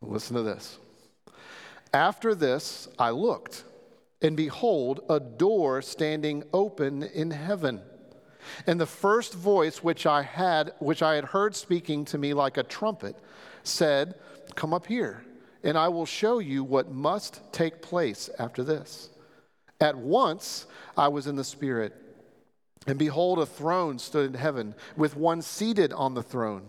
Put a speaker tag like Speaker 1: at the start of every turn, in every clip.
Speaker 1: Listen to this. After this, I looked, and behold, a door standing open in heaven. And the first voice which I had, which I had heard speaking to me like a trumpet, said, Come up here, and I will show you what must take place after this. At once I was in the Spirit, and behold, a throne stood in heaven, with one seated on the throne.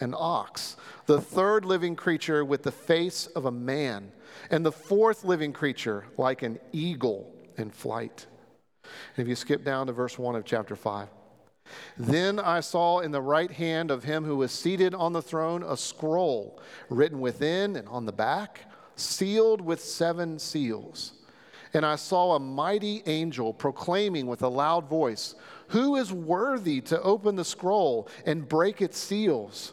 Speaker 1: an ox, the third living creature with the face of a man, and the fourth living creature like an eagle in flight. And if you skip down to verse 1 of chapter 5, then I saw in the right hand of him who was seated on the throne a scroll written within and on the back, sealed with seven seals. And I saw a mighty angel proclaiming with a loud voice, Who is worthy to open the scroll and break its seals?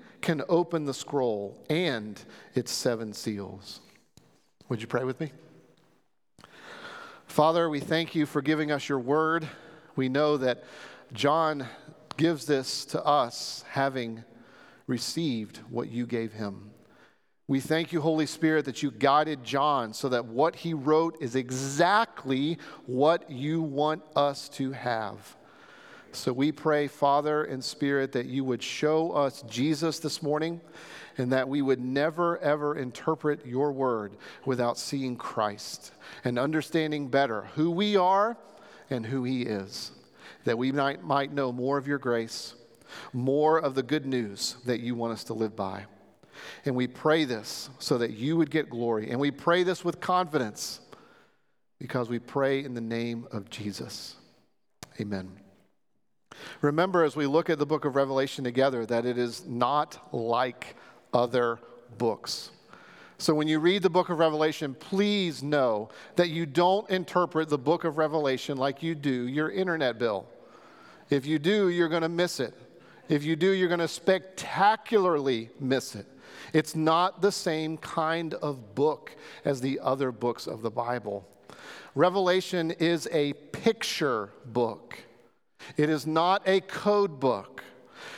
Speaker 1: can open the scroll and its seven seals. Would you pray with me? Father, we thank you for giving us your word. We know that John gives this to us having received what you gave him. We thank you, Holy Spirit, that you guided John so that what he wrote is exactly what you want us to have. So we pray, Father and Spirit, that you would show us Jesus this morning and that we would never, ever interpret your word without seeing Christ and understanding better who we are and who he is. That we might, might know more of your grace, more of the good news that you want us to live by. And we pray this so that you would get glory. And we pray this with confidence because we pray in the name of Jesus. Amen. Remember, as we look at the book of Revelation together, that it is not like other books. So when you read the book of Revelation, please know that you don't interpret the book of Revelation like you do your internet bill. If you do, you're going to miss it. If you do, you're going to spectacularly miss it. It's not the same kind of book as the other books of the Bible. Revelation is a picture book. It is not a code book.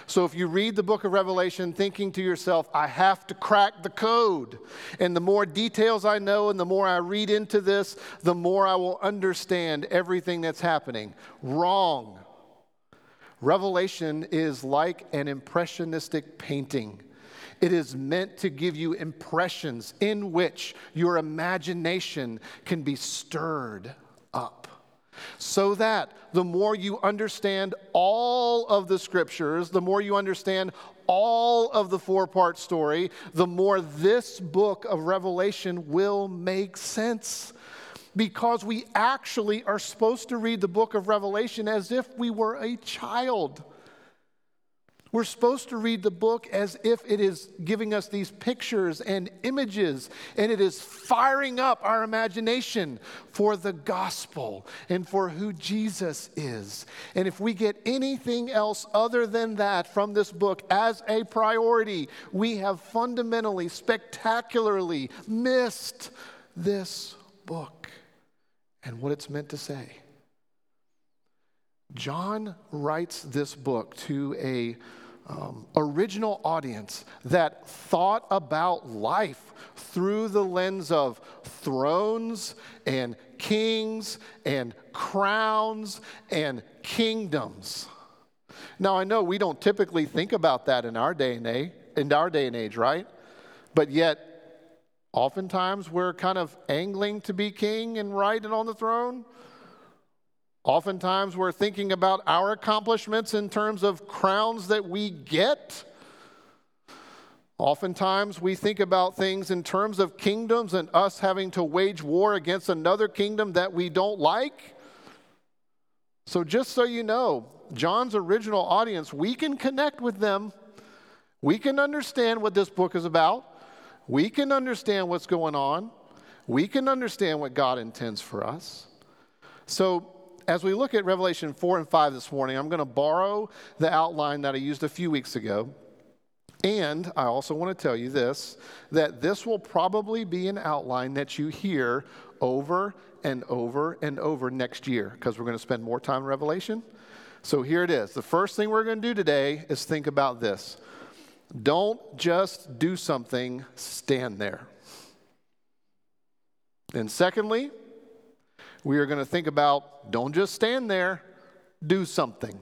Speaker 1: So if you read the book of Revelation thinking to yourself, I have to crack the code, and the more details I know and the more I read into this, the more I will understand everything that's happening. Wrong. Revelation is like an impressionistic painting. It is meant to give you impressions in which your imagination can be stirred so that the more you understand all of the scriptures, the more you understand all of the four part story, the more this book of Revelation will make sense. Because we actually are supposed to read the book of Revelation as if we were a child. We're supposed to read the book as if it is giving us these pictures and images, and it is firing up our imagination for the gospel and for who Jesus is. And if we get anything else other than that from this book as a priority, we have fundamentally, spectacularly missed this book and what it's meant to say. John writes this book to a um, original audience that thought about life through the lens of thrones and kings and crowns and kingdoms. Now I know we don't typically think about that in our day and age, in our day and age, right? But yet oftentimes we're kind of angling to be king and and on the throne. Oftentimes, we're thinking about our accomplishments in terms of crowns that we get. Oftentimes, we think about things in terms of kingdoms and us having to wage war against another kingdom that we don't like. So, just so you know, John's original audience, we can connect with them. We can understand what this book is about. We can understand what's going on. We can understand what God intends for us. So, as we look at Revelation 4 and 5 this morning, I'm going to borrow the outline that I used a few weeks ago. And I also want to tell you this that this will probably be an outline that you hear over and over and over next year because we're going to spend more time in Revelation. So here it is. The first thing we're going to do today is think about this. Don't just do something, stand there. And secondly, we are going to think about don't just stand there, do something.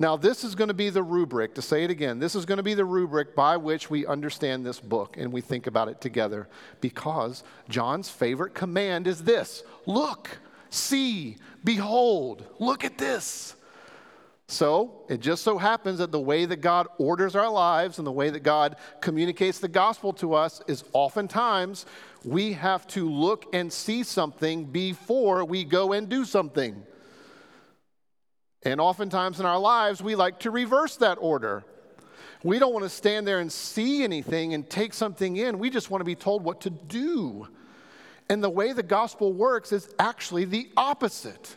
Speaker 1: Now, this is going to be the rubric, to say it again, this is going to be the rubric by which we understand this book and we think about it together because John's favorite command is this look, see, behold, look at this. So it just so happens that the way that God orders our lives and the way that God communicates the gospel to us is oftentimes we have to look and see something before we go and do something. And oftentimes in our lives, we like to reverse that order. We don't want to stand there and see anything and take something in. We just want to be told what to do. And the way the gospel works is actually the opposite.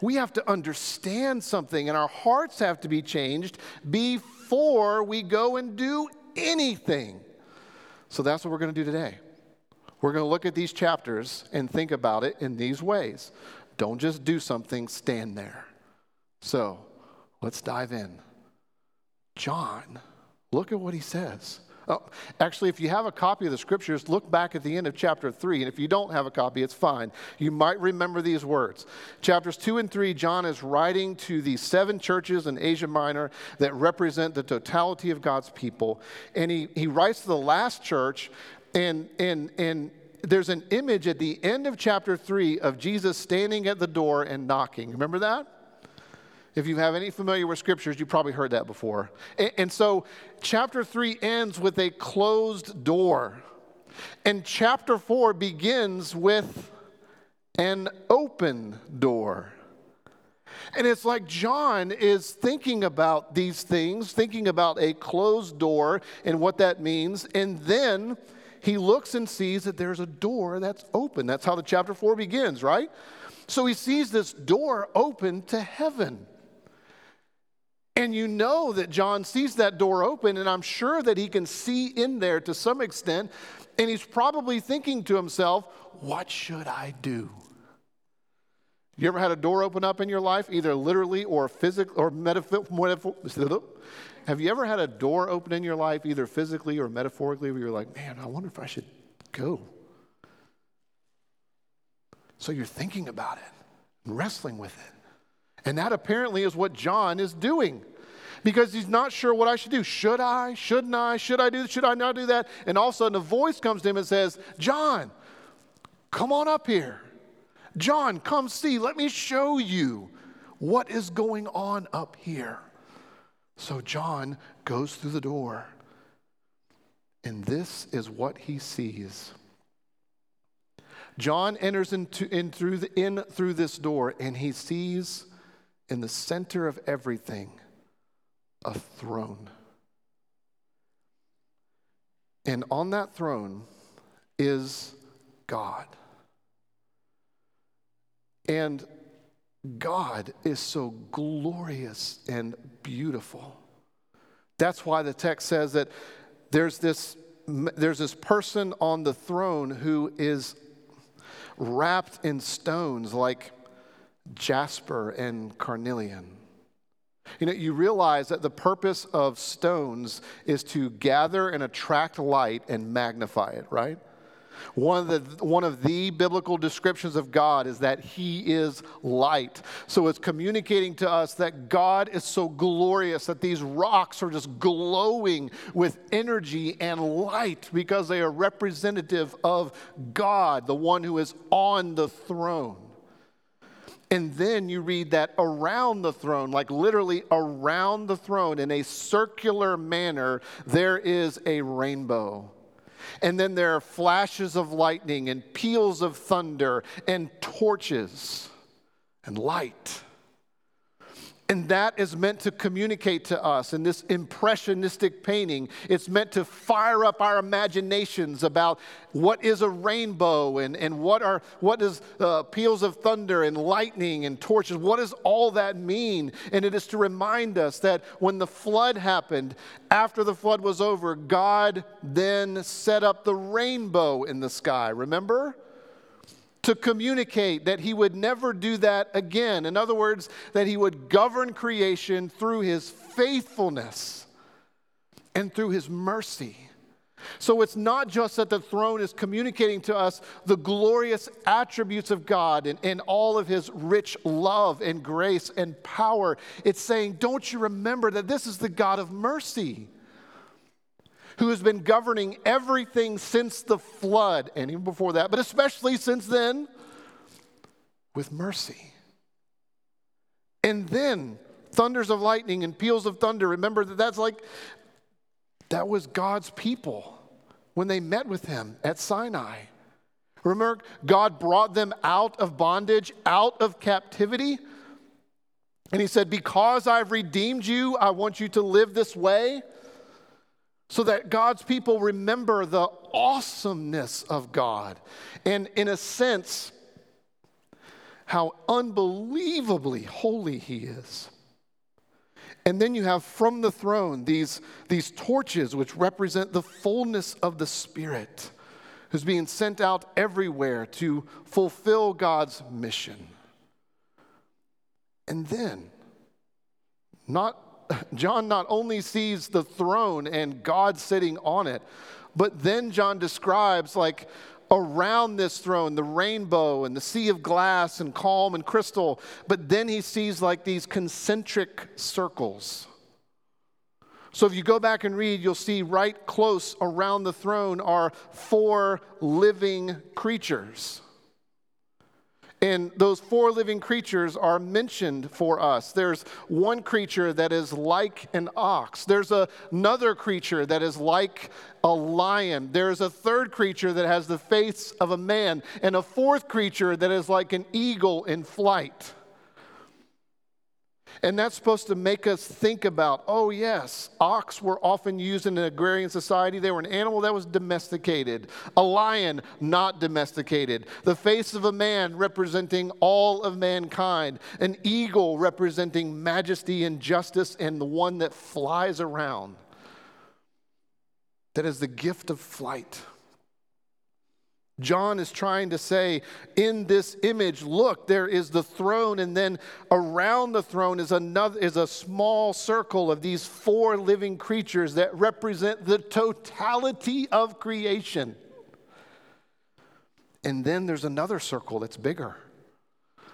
Speaker 1: We have to understand something, and our hearts have to be changed before we go and do anything. So that's what we're going to do today. We're going to look at these chapters and think about it in these ways. Don't just do something, stand there. So let's dive in. John, look at what he says. Oh, actually, if you have a copy of the scriptures, look back at the end of chapter 3. And if you don't have a copy, it's fine. You might remember these words. Chapters 2 and 3, John is writing to the seven churches in Asia Minor that represent the totality of God's people. And he, he writes to the last church, and, and, and there's an image at the end of chapter 3 of Jesus standing at the door and knocking. Remember that? If you have any familiar with scriptures, you probably heard that before. And, and, so, chapter 3 ends with a closed door. And chapter 4 begins with an open door. And it's like John is thinking about these things, thinking about a closed door and what that means. And then he looks and sees that there's a door that's open. That's how the chapter 4 begins, right? So he sees this door open to heaven. And you know that John sees that door open, and I'm sure that he can see in there to some extent. And he's probably thinking to himself, What should I do? You ever had a door open up in your life, either literally or physically or metaphorically? Have you ever had a door open in your life, either physically or metaphorically, where you're like, man, I wonder if I should go? So you're thinking about it, wrestling with it. And that apparently is what John is doing because he's not sure what I should do. Should I? Shouldn't I? Should I do this? Should I not do that? And all of a sudden, a voice comes to him and says, John, come on up here. John, come see. Let me show you what is going on up here. So John goes through the door, and this is what he sees. John enters into, in, through the, in through this door, and he sees in the center of everything a throne. And on that throne is God. And God is so glorious and beautiful. That's why the text says that there's this, there's this person on the throne who is wrapped in stones like jasper, and carnelian. You know, you realize that the purpose of stones is to gather and attract light and magnify it, right? One of, the, one of the biblical descriptions of God is that He is light. So it's communicating to us that God is so glorious that these rocks are just glowing with energy and light because they are representative of God, the one who is on the throne. And then you read that around the throne, like literally around the throne in a circular manner, there is a rainbow. And then there are flashes of lightning and peals of thunder and torches and light. And that is meant to communicate to us in this impressionistic painting. It's meant to fire up our imaginations about what is a rainbow and, and what are what is uh, peals of thunder and lightning and torches. What does all that mean? And it is to remind us that when the flood happened, after the flood was over, God then set up the rainbow in the sky. Remember? To communicate that he would never do that again. In other words, that he would govern creation through his faithfulness and through his mercy. So it's not just that the throne is communicating to us the glorious attributes of God and, and all of his rich love and grace and power. It's saying, don't you remember that this is the God of mercy? Who has been governing everything since the flood, and even before that, but especially since then, with mercy. And then thunders of lightning and peals of thunder. Remember that that's like, that was God's people when they met with him at Sinai. Remember, God brought them out of bondage, out of captivity. And he said, Because I've redeemed you, I want you to live this way so that God's people remember the awesomeness of God. And in a sense, how unbelievably holy He is. And then you have from the throne these, these torches, which represent the fullness of the Spirit, who's being sent out everywhere to fulfill God's mission. And then, not John not only sees the throne and God sitting on it, but then John describes like around this throne the rainbow and the sea of glass and calm and crystal, but then he sees like these concentric circles. So if you go back and read, you'll see right close around the throne are four living creatures. And those four living creatures are mentioned for us. There's one creature that is like an ox. There's a, another creature that is like a lion. There's a third creature that has the face of a man. And a fourth creature that is like an eagle in flight. And that's supposed to make us think about oh, yes, ox were often used in an agrarian society. They were an animal that was domesticated, a lion, not domesticated, the face of a man representing all of mankind, an eagle representing majesty and justice, and the one that flies around. That is the gift of flight. John is trying to say in this image, look, there is the throne, and then around the throne is another is a small circle of these four living creatures that represent the totality of creation. And then there's another circle that's bigger.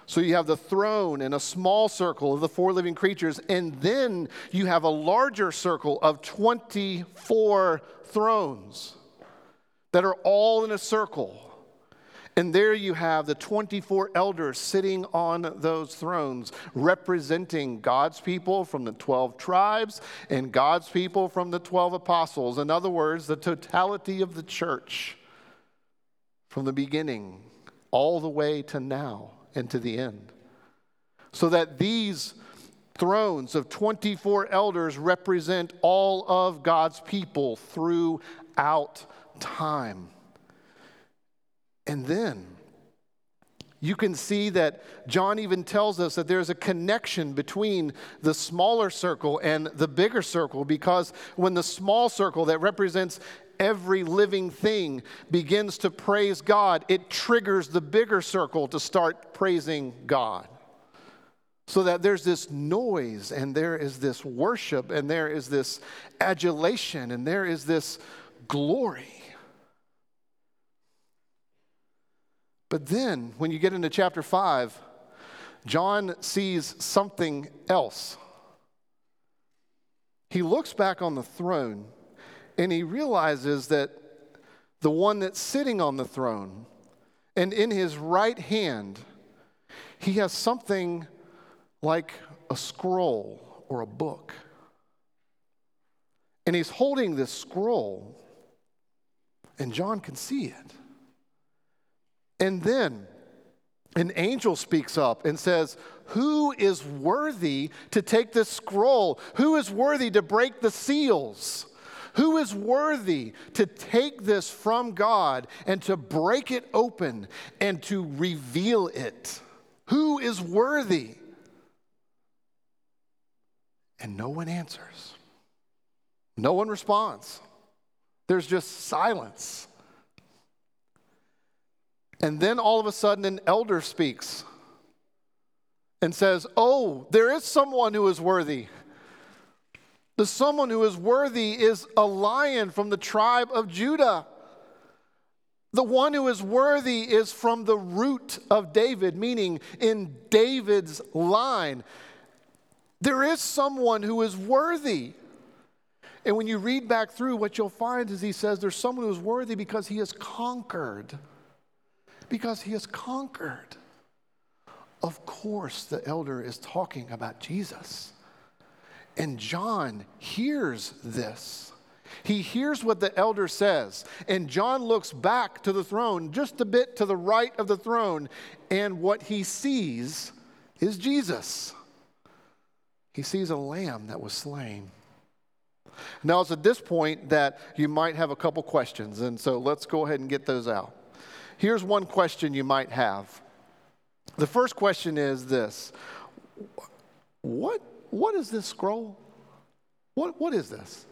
Speaker 1: So you have the throne and a small circle of the four living creatures, and then you have a larger circle of 24 thrones that are all in a circle. And there you have the 24 elders sitting on those thrones, representing God's people from the 12 tribes and God's people from the 12 apostles. In other words, the totality of the church from the beginning all the way to now and to the end. So that these thrones of 24 elders represent all of God's people throughout time. And then you can see that John even tells us that there's a connection between the smaller circle and the bigger circle because when the small circle that represents every living thing begins to praise God, it triggers the bigger circle to start praising God. So that there's this noise and there is this worship and there is this adulation and there is this glory. But then, when you get into chapter 5, John sees something else. He looks back on the throne and he realizes that the one that's sitting on the throne, and in his right hand, he has something like a scroll or a book. And he's holding this scroll, and John can see it. And then an angel speaks up and says, Who is worthy to take this scroll? Who is worthy to break the seals? Who is worthy to take this from God and to break it open and to reveal it? Who is worthy? And no one answers. No one responds. There's just silence. And then all of a sudden, an elder speaks and says, Oh, there is someone who is worthy. The someone who is worthy is a lion from the tribe of Judah. The one who is worthy is from the root of David, meaning in David's line. There is someone who is worthy. And when you read back through, what you'll find is he says there's someone who is worthy because he has conquered because he has conquered. Of course, the elder is talking about Jesus. And John hears this. He hears what the elder says. And John looks back to the throne, just a bit to the right of the throne. And what he sees is Jesus. He sees a lamb that was slain. Now, it's at this point that you might have a couple questions. And so let's go ahead and get those out. Here's one question you might have. The first question is this What, what is this scroll? What, what is this?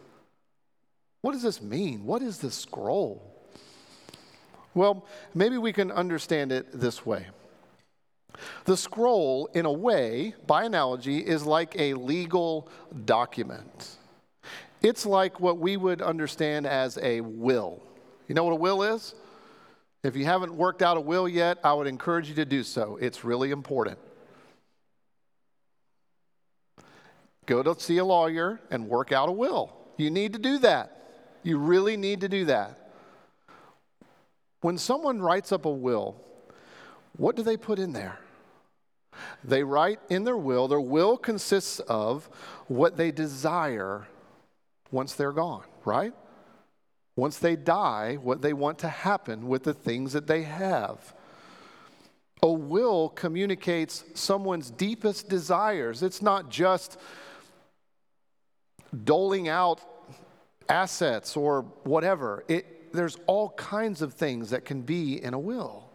Speaker 1: What does this mean? What is this scroll? Well, maybe we can understand it this way. The scroll, in a way, by analogy, is like a legal document. It's like what we would understand as a will. You know what a will is? If you haven't worked out a will yet, I would encourage you to do so. It's really important. Go to see a lawyer and work out a will. You need to do that. You really need to do that. When someone writes up a will, what do they put in there? They write in their will, their will consists of what they desire once they're gone, right? Once they die, what they want to happen with the things that they have. A will communicates someone's deepest desires. It's not just doling out assets or whatever. It, there's all kinds of things that can be in a will.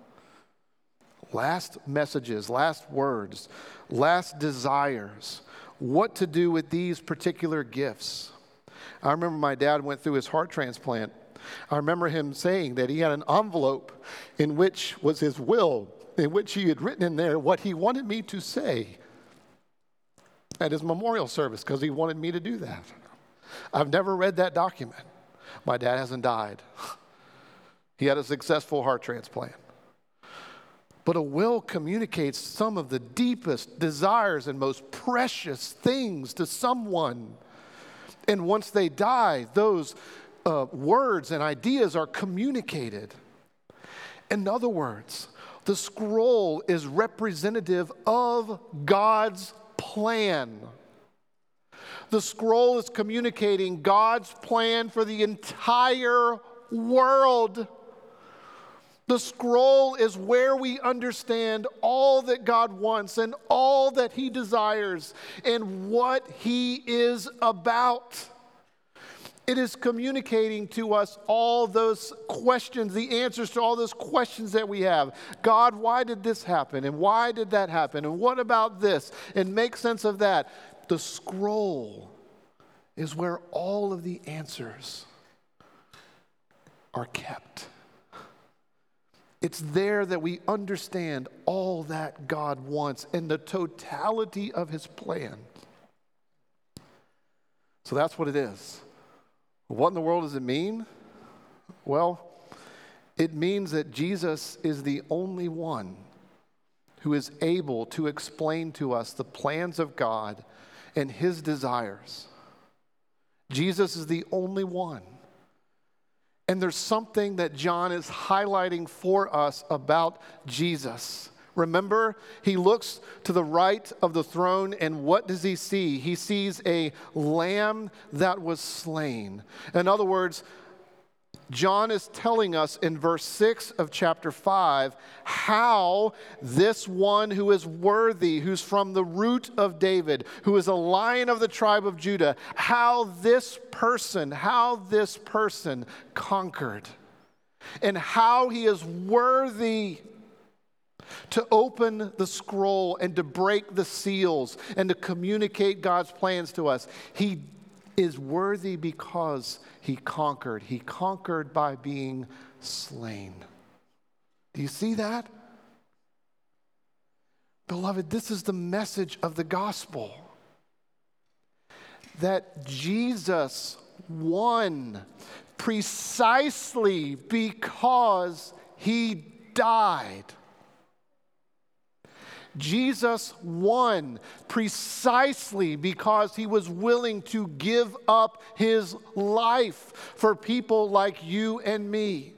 Speaker 1: Last messages, last words, last desires, what to do with these particular gifts. I remember my dad went through his heart transplant. I remember him saying that he had an envelope in which was his will, in which he had written in there what he wanted me to say at his memorial service because he wanted me to do that. I've never read that document. My dad hasn't died. He had a successful heart transplant. But a will communicates some of the deepest desires and most precious things to someone. And once they die, those uh, words and ideas are communicated. In other words, the scroll is representative of God's plan. The scroll is communicating God's plan for the entire world. The scroll is where we understand all that God wants and all that He desires and what He is about. It is communicating to us all those questions, the answers to all those questions that we have. God, why did this happen? And why did that happen? And what about this? And make sense of that. The scroll is where all of the answers are kept. It's there that we understand all that God wants and the totality of his plan. So that's what it is. What in the world does it mean? Well, it means that Jesus is the only one who is able to explain to us the plans of God and his desires. Jesus is the only one. And there's something that John is highlighting for us about Jesus. Remember, he looks to the right of the throne, and what does he see? He sees a lamb that was slain. In other words, John is telling us in verse 6 of chapter 5 how this one who is worthy, who's from the root of David, who is a lion of the tribe of Judah, how this person, how this person conquered, and how he is worthy to open the scroll and to break the seals and to communicate God's plans to us. He is worthy because he conquered. He conquered by being slain. Do you see that? Beloved, this is the message of the gospel that Jesus won precisely because he died. Jesus won precisely because he was willing to give up his life for people like you and me.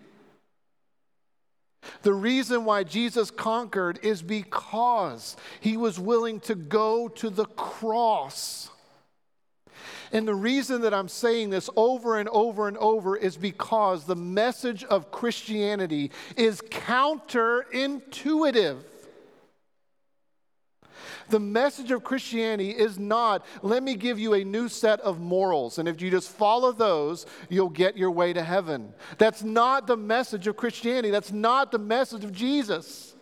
Speaker 1: The reason why Jesus conquered is because he was willing to go to the cross. And the reason that I'm saying this over and over and over is because the message of Christianity is counterintuitive. The message of Christianity is not, let me give you a new set of morals, and if you just follow those, you'll get your way to heaven. That's not the message of Christianity. That's not the message of Jesus.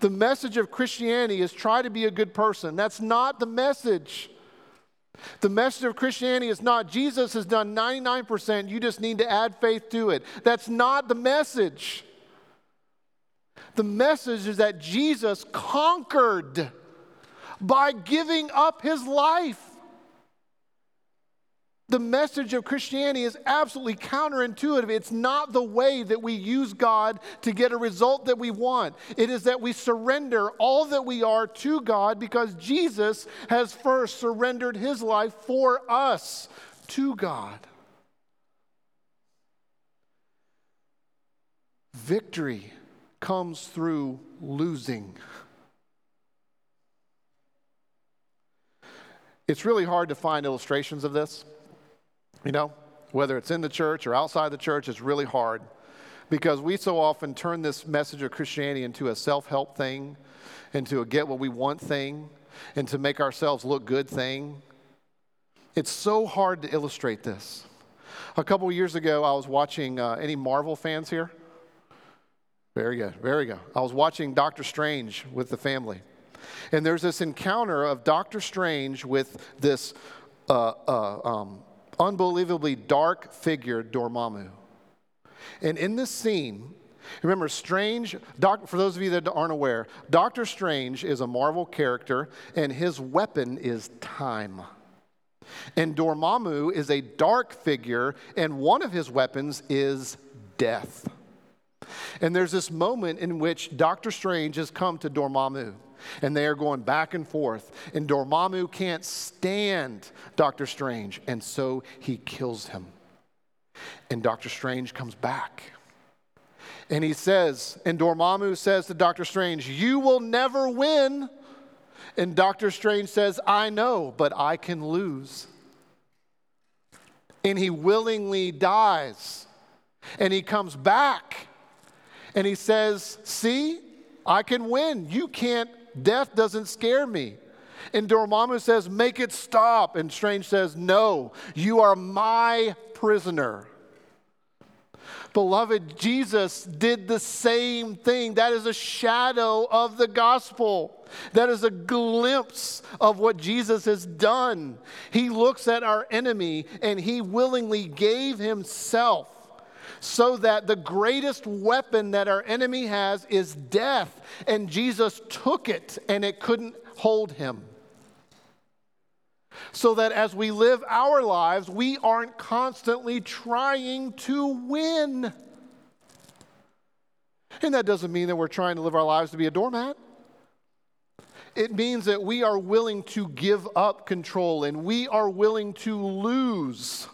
Speaker 1: The message of Christianity is try to be a good person. That's not the message. The message of Christianity is not Jesus has done 99%, you just need to add faith to it. That's not the message. The message is that Jesus conquered by giving up his life. The message of Christianity is absolutely counterintuitive. It's not the way that we use God to get a result that we want. It is that we surrender all that we are to God because Jesus has first surrendered his life for us to God. Victory comes through losing. It's really hard to find illustrations of this. You know, whether it's in the church or outside the church, it's really hard because we so often turn this message of Christianity into a self help thing, into a get what we want thing, and to make ourselves look good thing. It's so hard to illustrate this. A couple years ago, I was watching uh, any Marvel fans here? Very good, very good. I was watching Doctor Strange with the family. And there's this encounter of Doctor Strange with this uh, uh, um, unbelievably dark figure, Dormammu. And in this scene, remember, Strange, doc, for those of you that aren't aware, Doctor Strange is a Marvel character, and his weapon is time. And Dormammu is a dark figure, and one of his weapons is death. And there's this moment in which Doctor Strange has come to Dormammu. And they are going back and forth. And Dormammu can't stand Doctor Strange. And so he kills him. And Doctor Strange comes back. And he says, and Dormammu says to Doctor Strange, You will never win. And Doctor Strange says, I know, but I can lose. And he willingly dies. And he comes back and he says, See, I can win. You can't, death doesn't scare me. And Dormammu says, Make it stop. And Strange says, No, you are my prisoner. Beloved, Jesus did the same thing. That is a shadow of the gospel. That is a glimpse of what Jesus has done. He looks at our enemy and he willingly gave himself so that the greatest weapon that our enemy has is death. And Jesus took it and it couldn't hold him. So that as we live our lives, we aren't constantly trying to win. And that doesn't mean that we're trying to live our lives to be a doormat. It means that we are willing to give up control and we are willing to lose.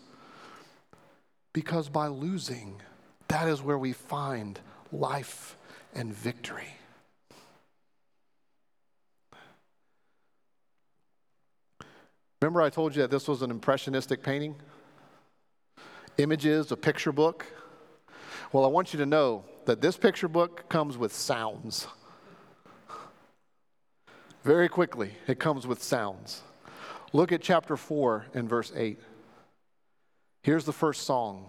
Speaker 1: Because by losing, that is where we find life and victory. Remember, I told you that this was an impressionistic painting? Images, a picture book. Well, I want you to know that this picture book comes with sounds. Very quickly, it comes with sounds. Look at chapter 4 and verse 8. Here's the first song.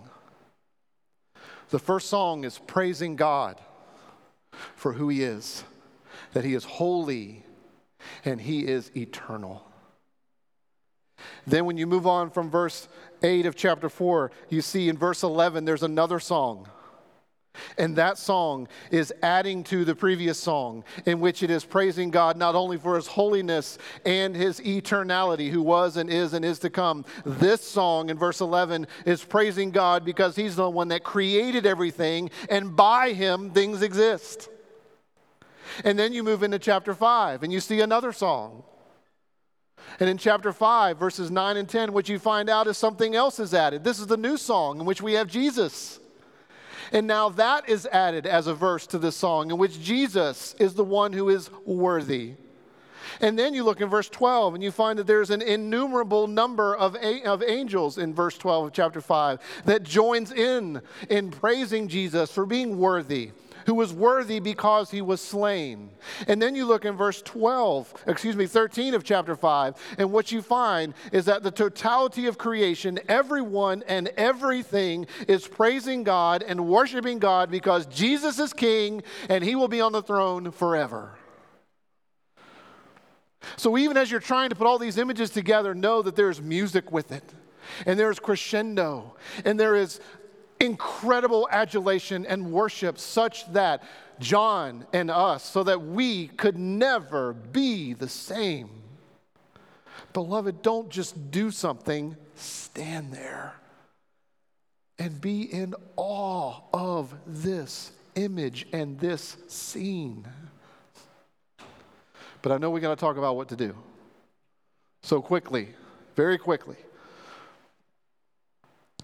Speaker 1: The first song is praising God for who He is, that He is holy and He is eternal. Then, when you move on from verse 8 of chapter 4, you see in verse 11 there's another song. And that song is adding to the previous song, in which it is praising God not only for his holiness and his eternality, who was and is and is to come. This song in verse 11 is praising God because he's the one that created everything, and by him things exist. And then you move into chapter 5, and you see another song. And in chapter 5, verses 9 and 10, what you find out is something else is added. This is the new song in which we have Jesus. And now that is added as a verse to this song in which Jesus is the one who is worthy. And then you look in verse 12 and you find that there's an innumerable number of, a- of angels in verse 12 of chapter 5 that joins in in praising Jesus for being worthy who was worthy because he was slain. And then you look in verse 12, excuse me, 13 of chapter 5, and what you find is that the totality of creation, everyone and everything is praising God and worshiping God because Jesus is king and he will be on the throne forever. So even as you're trying to put all these images together, know that there's music with it. And there's crescendo, and there is incredible adulation and worship, such that John and us, so that we could never be the same. Beloved, don't just do something, stand there and be in awe of this image and this scene. But I know we got to talk about what to do. So, quickly, very quickly.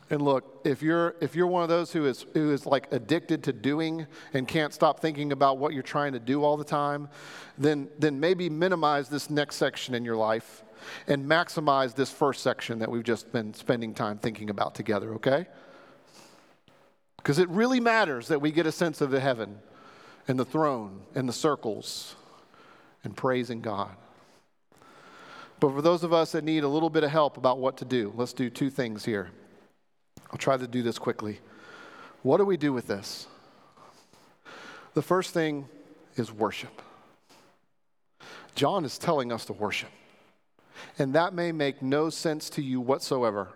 Speaker 1: And look, if you're if you're one of those who is who is like addicted to doing and can't stop thinking about what you're trying to do all the time, then then maybe minimize this next section in your life and maximize this first section that we've just been spending time thinking about together, okay? Because it really matters that we get a sense of the heaven and the throne and the circles and praising God. But for those of us that need a little bit of help about what to do, let's do two things here. I'll try to do this quickly. What do we do with this? The first thing is worship. John is telling us to worship. And that may make no sense to you whatsoever.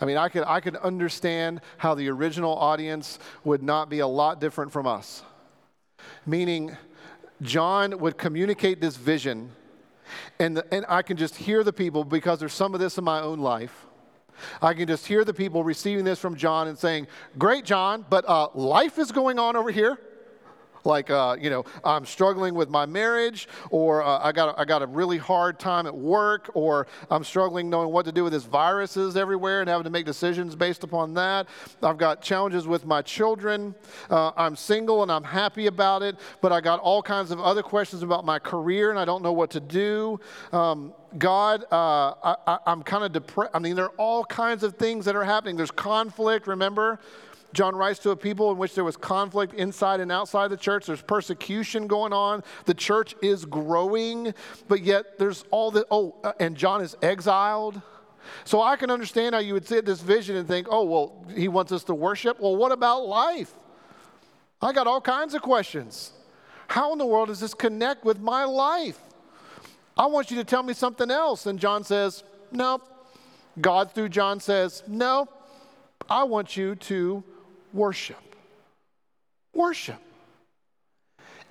Speaker 1: I mean, I could, I could understand how the original audience would not be a lot different from us. Meaning, John would communicate this vision, and, the, and I can just hear the people because there's some of this in my own life I can just hear the people receiving this from John and saying, Great, John, but uh, life is going on over here like uh, you know i'm struggling with my marriage or uh, I, got a, I got a really hard time at work or i'm struggling knowing what to do with this viruses everywhere and having to make decisions based upon that i've got challenges with my children uh, i'm single and i'm happy about it but i got all kinds of other questions about my career and i don't know what to do um, God, uh, I, am kind of depressed. I mean, there are all kinds of things that are happening. There's conflict, remember? John writes to a people in which there was conflict inside and outside the church. There's persecution going on. The church is growing, but yet there's all the, oh, uh, and John is exiled. So I can understand how you would see this vision and think, oh, well, he wants us to worship. Well, what about life? I got all kinds of questions. How in the world does this connect with my life? I want you to tell me something else. And John says, no. God through John says, no. I want you to worship. Worship.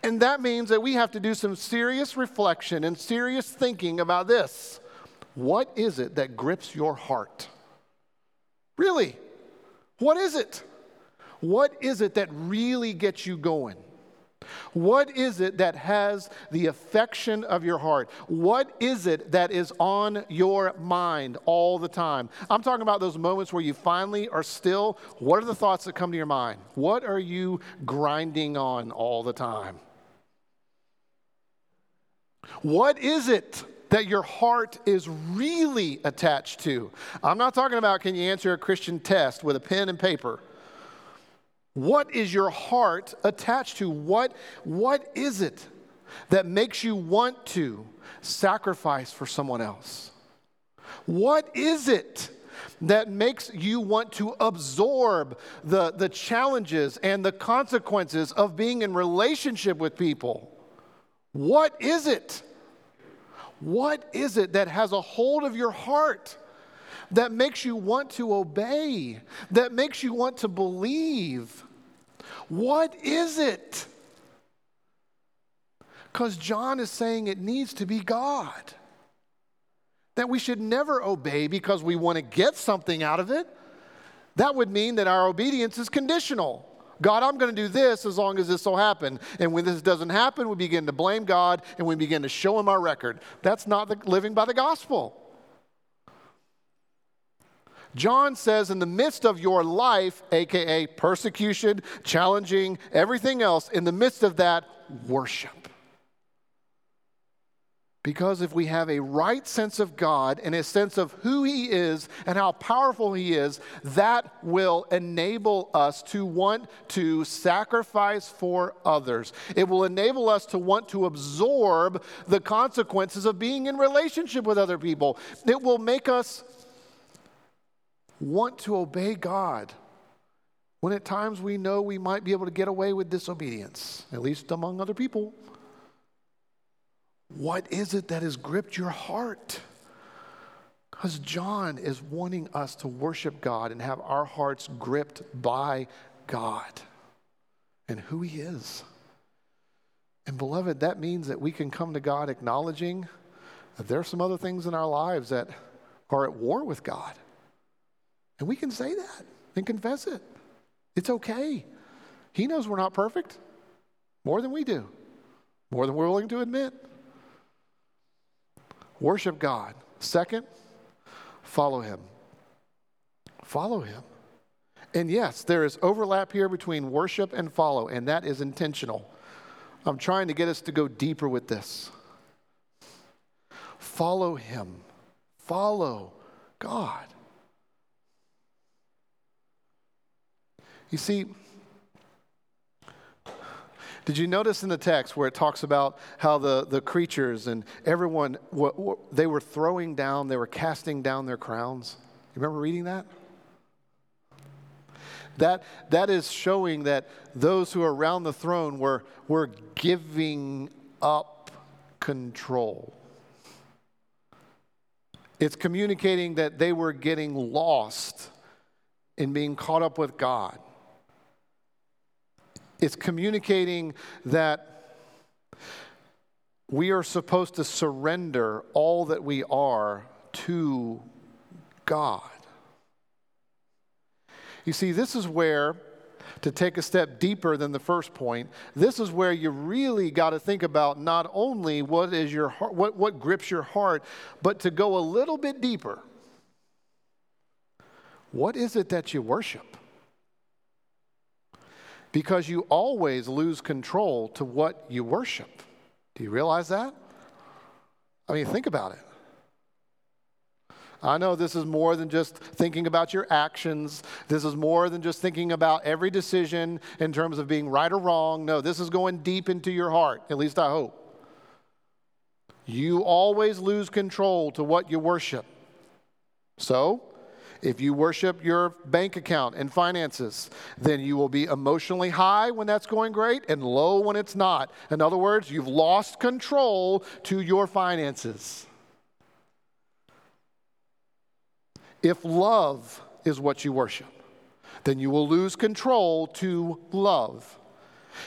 Speaker 1: And that means that we have to do some serious reflection and serious thinking about this. What is it that grips your heart? Really? What is it? What is it that really gets you going? What is it that has the affection of your heart? What is it that is on your mind all the time? I'm talking about those moments where you finally are still. What are the thoughts that come to your mind? What are you grinding on all the time? What is it that your heart is really attached to? I'm not talking about can you answer a Christian test with a pen and paper. What is your heart attached to? What, what is it that makes you want to sacrifice for someone else? What is it that makes you want to absorb the, the challenges and the consequences of being in relationship with people? What is it? What is it that has a hold of your heart? That makes you want to obey, that makes you want to believe? What is it? Because John is saying it needs to be God. That we should never obey because we want to get something out of it. That would mean that our obedience is conditional. God, I'm going to do this as long as this will happen. And when this doesn't happen, we begin to blame God and we begin to show him our record. That's not the, living by the gospel. John says, in the midst of your life, aka persecution, challenging, everything else, in the midst of that, worship. Because if we have a right sense of God and a sense of who He is and how powerful He is, that will enable us to want to sacrifice for others. It will enable us to want to absorb the consequences of being in relationship with other people. It will make us want to obey God when at times we know we might be able to get away with disobedience, at least among other people. What is it that has gripped your heart? Because John is wanting us to worship God and have our hearts gripped by God and who He is. And beloved, that means that we can come to God acknowledging that there are some other things in our lives that are at war with God. And we can say that and confess it. It's okay. He knows we're not perfect more than we do, more than we're willing to admit. Worship God. Second, follow Him. Follow Him. And yes, there is overlap here between worship and follow, and that is intentional. I'm trying to get us to go deeper with this. Follow Him. Follow God. You see, did you notice in the text where it talks about how the, the creatures and everyone, what, what, they were throwing down, they were casting down their crowns? You remember reading that? That, that is showing that those who are around the throne were, were giving up control. It's communicating that they were getting lost in being caught up with God. It's communicating that we are supposed to surrender all that we are to God. You see, this is where, to take a step deeper than the first point, this is where you really got to think about not only what is your what, what grips your heart, but to go a little bit deeper. What is it that you worship? Because you always lose control to what you worship. Do you realize that? I mean, think about it. I know this is more than just thinking about your actions. This is more than just thinking about every decision in terms of being right or wrong. No, this is going deep into your heart, at least I hope. You always lose control to what you worship. So, if you worship your bank account and finances, then you will be emotionally high when that's going great and low when it's not. In other words, you've lost control to your finances. If love is what you worship, then you will lose control to love.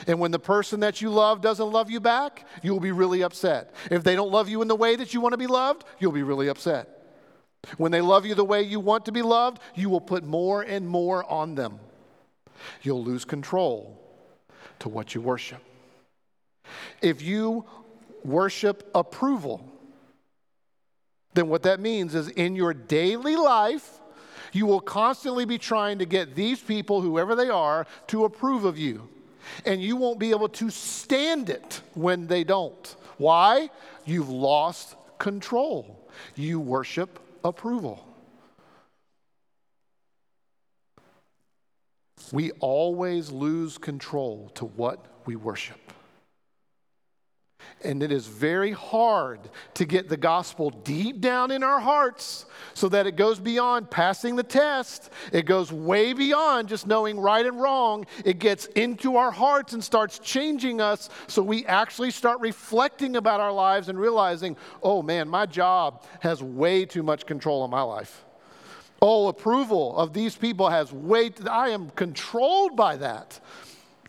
Speaker 1: And when the person that you love doesn't love you back, you'll be really upset. If they don't love you in the way that you want to be loved, you'll be really upset. When they love you the way you want to be loved, you will put more and more on them. You'll lose control to what you worship. If you worship approval, then what that means is in your daily life, you will constantly be trying to get these people, whoever they are, to approve of you. And you won't be able to stand it when they don't. Why? You've lost control. You worship approval. We always lose control to what we worship. And it is very hard to get the gospel deep down in our hearts so that it goes beyond passing the test. It goes way beyond just knowing right and wrong. It gets into our hearts and starts changing us so we actually start reflecting about our lives and realizing, oh man, my job has way too much control of my life. Oh, approval of these people has way, I am controlled by that.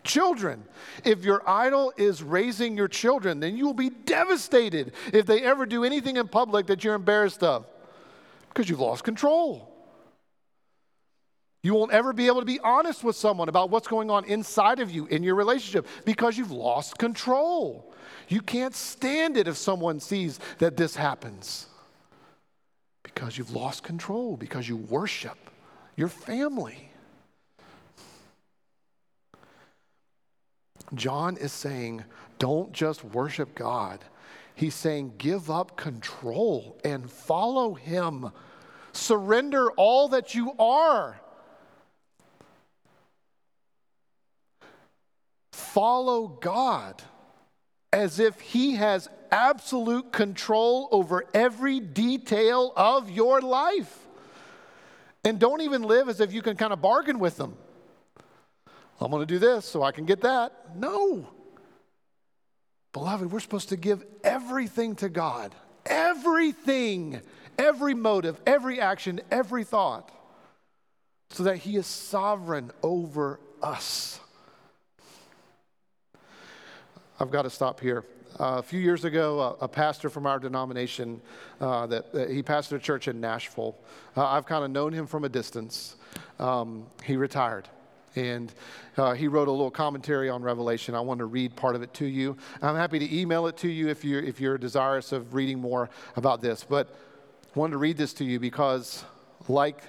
Speaker 1: Children, if your idol is raising your children, then you will be devastated if they ever do anything in public that you're embarrassed of because you've lost control. You won't ever be able to be honest with someone about what's going on inside of you in your relationship because you've lost control. You can't stand it if someone sees that this happens because you've lost control, because you worship your family. John is saying, don't just worship God. He's saying, give up control and follow Him. Surrender all that you are. Follow God as if He has absolute control over every detail of your life. And don't even live as if you can kind of bargain with them. I'm going to do this so I can get that. No. Beloved, we're supposed to give everything to God. Everything, every motive, every action, every thought, so that He is sovereign over us. I've got to stop here. Uh, a few years ago, a, a pastor from our denomination, uh, that, that, he pastored a church in Nashville. Uh, I've kind of known him from a distance. Um, he retired. And uh, he wrote a little commentary on Revelation. I want to read part of it to you. I'm happy to email it to you if you're, if you're desirous of reading more about this. But I wanted to read this to you because, like,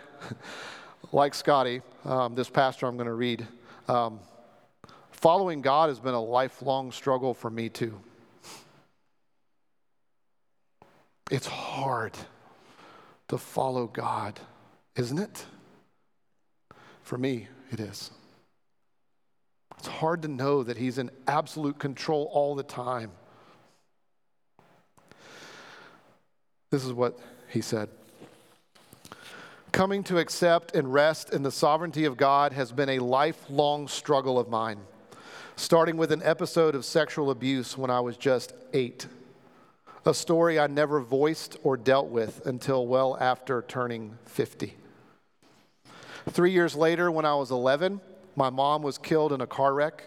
Speaker 1: like Scotty, um, this pastor I'm going to read, um, following God has been a lifelong struggle for me too. It's hard to follow God, isn't it? For me, it is. It's hard to know that He's in absolute control all the time. This is what he said. Coming to accept and rest in the sovereignty of God has been a lifelong struggle of mine, starting with an episode of sexual abuse when I was just eight, a story I never voiced or dealt with until well after turning 50. Three years later, when I was 11, my mom was killed in a car wreck.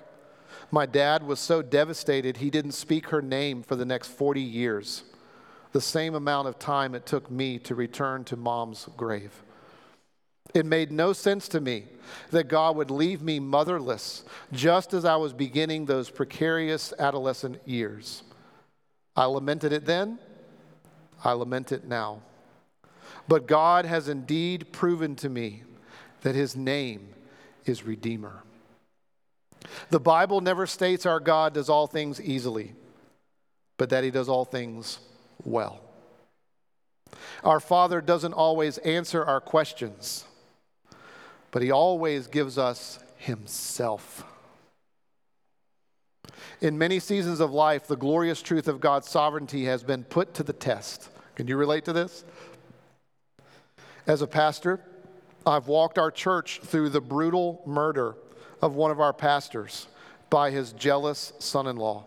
Speaker 1: My dad was so devastated he didn't speak her name for the next 40 years, the same amount of time it took me to return to mom's grave. It made no sense to me that God would leave me motherless just as I was beginning those precarious adolescent years. I lamented it then, I lament it now. But God has indeed proven to me that his name is Redeemer. The Bible never states our God does all things easily, but that he does all things well. Our Father doesn't always answer our questions, but he always gives us himself. In many seasons of life, the glorious truth of God's sovereignty has been put to the test. Can you relate to this? As a pastor, I've walked our church through the brutal murder of one of our pastors by his jealous son in law.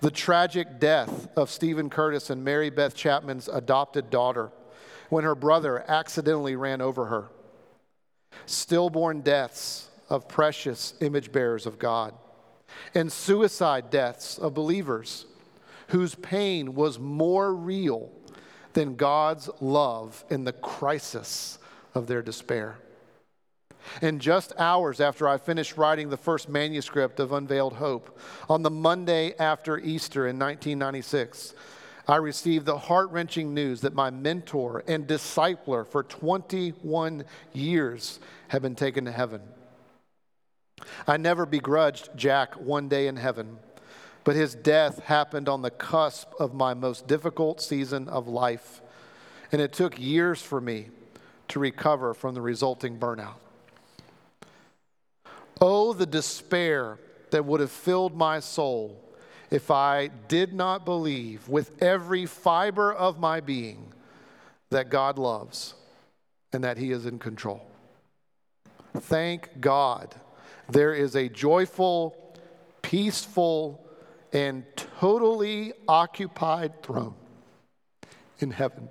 Speaker 1: The tragic death of Steven Curtis and Mary Beth Chapman's adopted daughter when her brother accidentally ran over her. stillborn deaths of precious image bearers of God, and suicide deaths of believers whose pain was more real than God's love in the crisis of their despair. And just hours after I finished writing the first manuscript of Unveiled Hope, on the Monday after Easter in 1996, I received the heart wrenching news that my mentor and discipler for 21 years had been taken to heaven. I never begrudged Jack one day in heaven, but his death happened on the cusp of my most difficult season of life, and it took years for me to recover from the resulting burnout. Oh, the despair that would have filled my soul if I did not believe with every fiber of my being that God loves and that He is in control. Thank God there is a joyful, peaceful, and totally occupied throne in heaven.